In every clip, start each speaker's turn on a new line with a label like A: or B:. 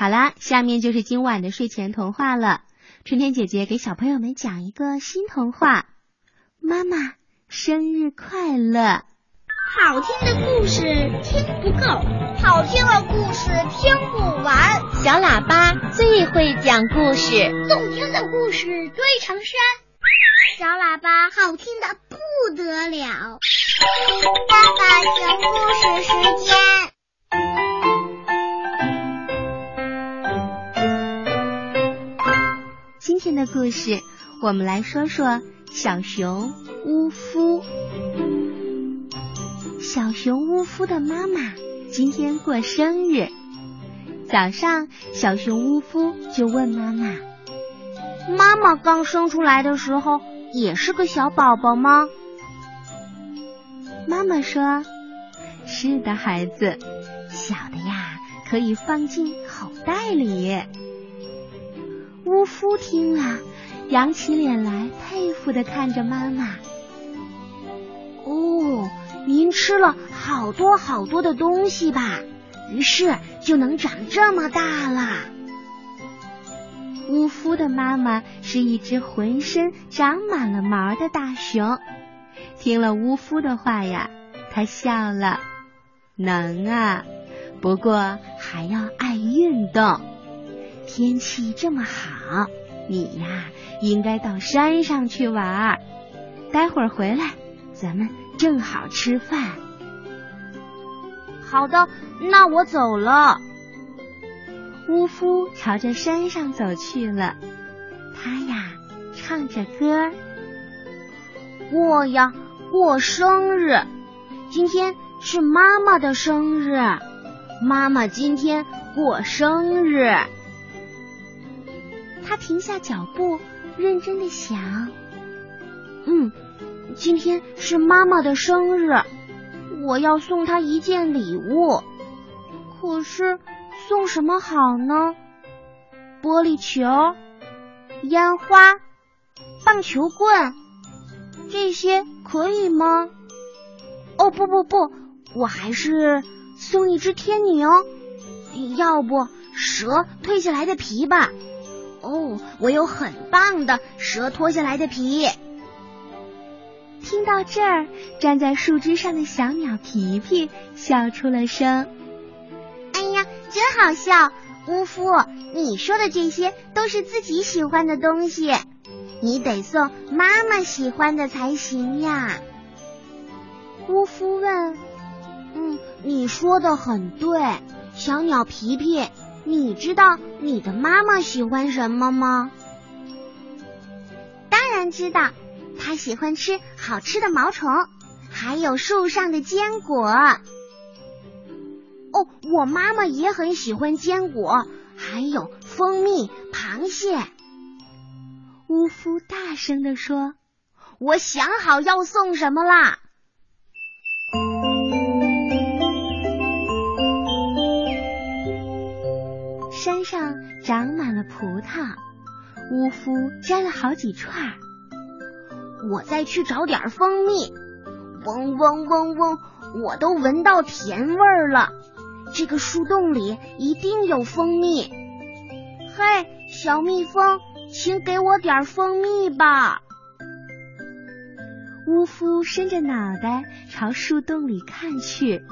A: 好啦，下面就是今晚的睡前童话了。春天姐姐给小朋友们讲一个新童话：妈妈生日快乐。
B: 好听的故事听不够，好听的故事听不完。
C: 小喇叭最会讲故事，
B: 动听的故事堆成山。小喇叭好听的不得了。爸爸讲故事时间。
A: 今天的故事，我们来说说小熊乌夫。小熊乌夫的妈妈今天过生日，早上小熊乌夫就问妈妈：“
D: 妈妈刚生出来的时候也是个小宝宝吗？”
A: 妈妈说：“是的，孩子，小的呀可以放进口袋里。”乌夫听了，扬起脸来，佩服的看着妈妈。
D: 哦。您吃了好多好多的东西吧，于是就能长这么大了。
A: 乌夫的妈妈是一只浑身长满了毛的大熊，听了乌夫的话呀，他笑了。能啊，不过还要爱运动。天气这么好，你呀应该到山上去玩。待会儿回来，咱们。正好吃饭。
D: 好的，那我走了。
A: 乌夫朝着山上走去了。他呀，唱着歌
D: 过呀过生日。今天是妈妈的生日，妈妈今天过生日。
A: 他停下脚步，认真的想。
D: 嗯。今天是妈妈的生日，我要送她一件礼物。可是送什么好呢？玻璃球、烟花、棒球棍，这些可以吗？哦，不不不，我还是送一只天牛，要不蛇蜕下来的皮吧？哦，我有很棒的蛇脱下来的皮。
A: 听到这儿，站在树枝上的小鸟皮皮笑出了声。
B: 哎呀，真好笑！乌夫，你说的这些都是自己喜欢的东西，你得送妈妈喜欢的才行呀。
A: 乌夫问：“
D: 嗯，你说的很对，小鸟皮皮，你知道你的妈妈喜欢什么吗？”
B: 当然知道。她喜欢吃好吃的毛虫，还有树上的坚果。
D: 哦，我妈妈也很喜欢坚果，还有蜂蜜、螃蟹。
A: 乌夫大声地说：“
D: 我想好要送什么啦！”
A: 乌夫摘了好几串。
D: 我再去找点蜂蜜，嗡嗡嗡嗡，我都闻到甜味儿了。这个树洞里一定有蜂蜜。嘿，小蜜蜂，请给我点蜂蜜吧。
A: 乌夫伸着脑袋朝树洞里看去，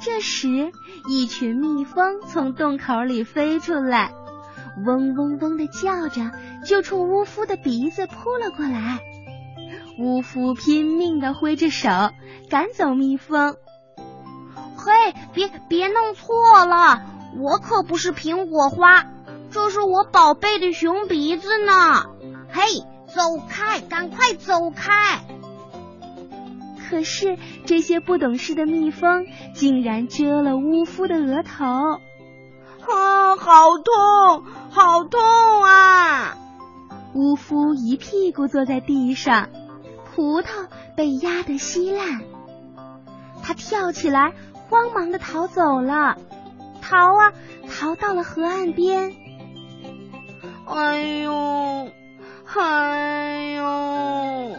A: 这时一群蜜蜂从洞口里飞出来，嗡嗡嗡的叫着，就冲乌夫的鼻子扑了过来。乌夫拼命的挥着手赶走蜜蜂。
D: 嘿，别别弄错了，我可不是苹果花，这是我宝贝的熊鼻子呢。嘿，走开，赶快走开！
A: 可是这些不懂事的蜜蜂竟然蛰了乌夫的额头。
D: 啊，好痛，好痛啊！
A: 乌夫一屁股坐在地上。葡萄被压得稀烂，他跳起来，慌忙的逃走了，逃啊，逃到了河岸边。
D: 哎呦，哎呦！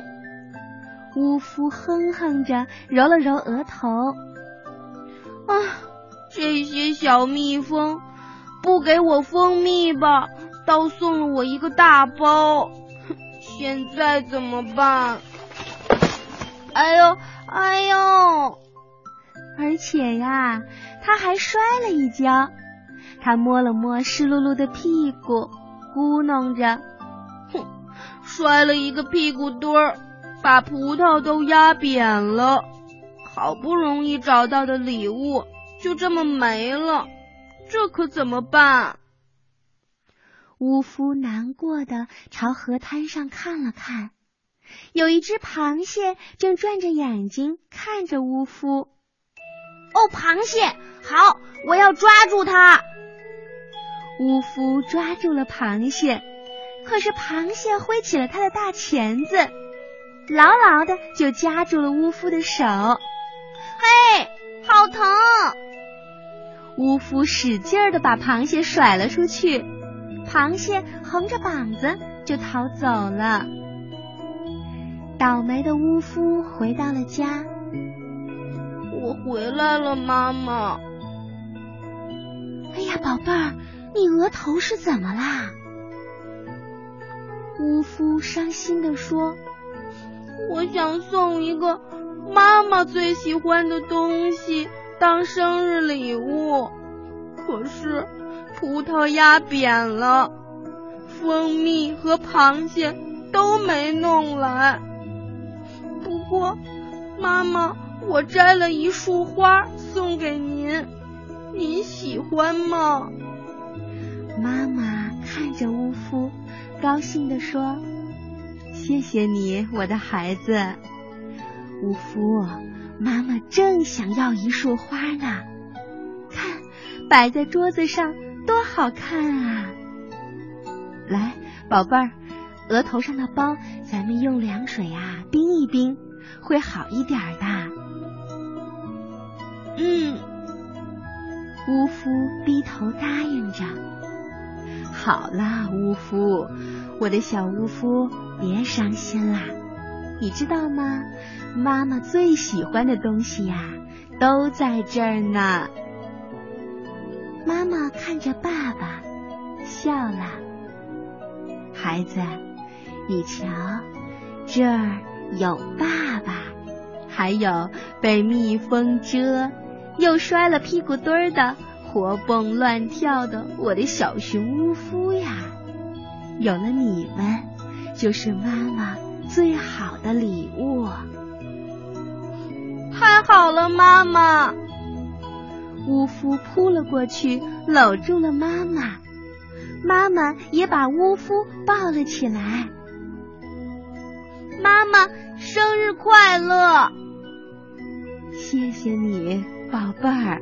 A: 乌夫哼哼着，揉了揉额头。
D: 啊，这些小蜜蜂
E: 不给我蜂蜜吧，倒送了我一个大包。现在怎么办？哎呦，哎呦！
A: 而且呀，他还摔了一跤。他摸了摸湿漉漉的屁股，咕哝着：“
E: 哼，摔了一个屁股墩儿，把葡萄都压扁了。好不容易找到的礼物，就这么没了，这可怎么办？”
A: 巫夫难过的朝河滩上看了看，有一只螃蟹正转着眼睛看着乌夫。
D: 哦，螃蟹，好，我要抓住它。
A: 乌夫抓住了螃蟹，可是螃蟹挥起了它的大钳子，牢牢的就夹住了乌夫的手。
D: 嘿，好疼！
A: 乌夫使劲儿的把螃蟹甩了出去。螃蟹横着膀子就逃走了。倒霉的乌夫回到了家。
E: 我回来了，妈妈。
A: 哎呀，宝贝儿，你额头是怎么啦？巫夫伤心的说：“
E: 我想送一个妈妈最喜欢的东西当生日礼物，可是……”葡萄压扁了，蜂蜜和螃蟹都没弄来。不过，妈妈，我摘了一束花送给您，您喜欢吗？
A: 妈妈看着乌夫，高兴地说：“谢谢你，我的孩子。”乌夫，妈妈正想要一束花呢，看，摆在桌子上。多好看啊！来，宝贝儿，额头上的包，咱们用凉水啊冰一冰，会好一点的。
E: 嗯，
A: 乌夫低头答应着。好啦，乌夫，我的小乌夫，别伤心啦。你知道吗？妈妈最喜欢的东西呀，都在这儿呢。妈妈看着爸爸，笑了。孩子，你瞧，这儿有爸爸，还有被蜜蜂蛰又摔了屁股墩儿的活蹦乱跳的我的小熊乌夫呀！有了你们，就是妈妈最好的礼物。
E: 太好了，妈妈！
A: 巫夫扑了过去，搂住了妈妈，妈妈也把巫夫抱了起来。
E: 妈妈，生日快乐！
A: 谢谢你，宝贝儿，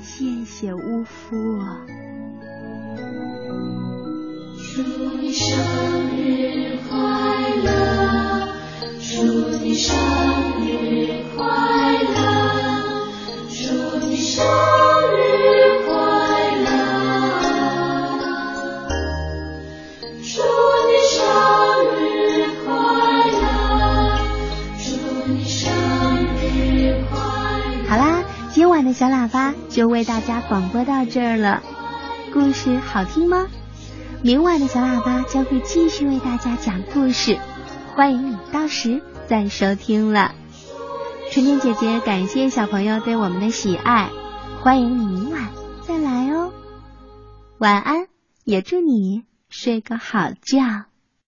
A: 谢谢巫夫。
F: 祝你生日快乐祝你生日快乐祝你生日快乐祝你生日快乐祝你生日快乐
A: 好啦今晚的小喇叭就为大家广播到这儿了。故事好听吗？明晚的小喇叭将会继续为大家讲故事，欢迎你到时再收听了。春天姐姐感谢小朋友对我们的喜爱，欢迎你明晚再来哦。晚安，也祝你睡个好觉。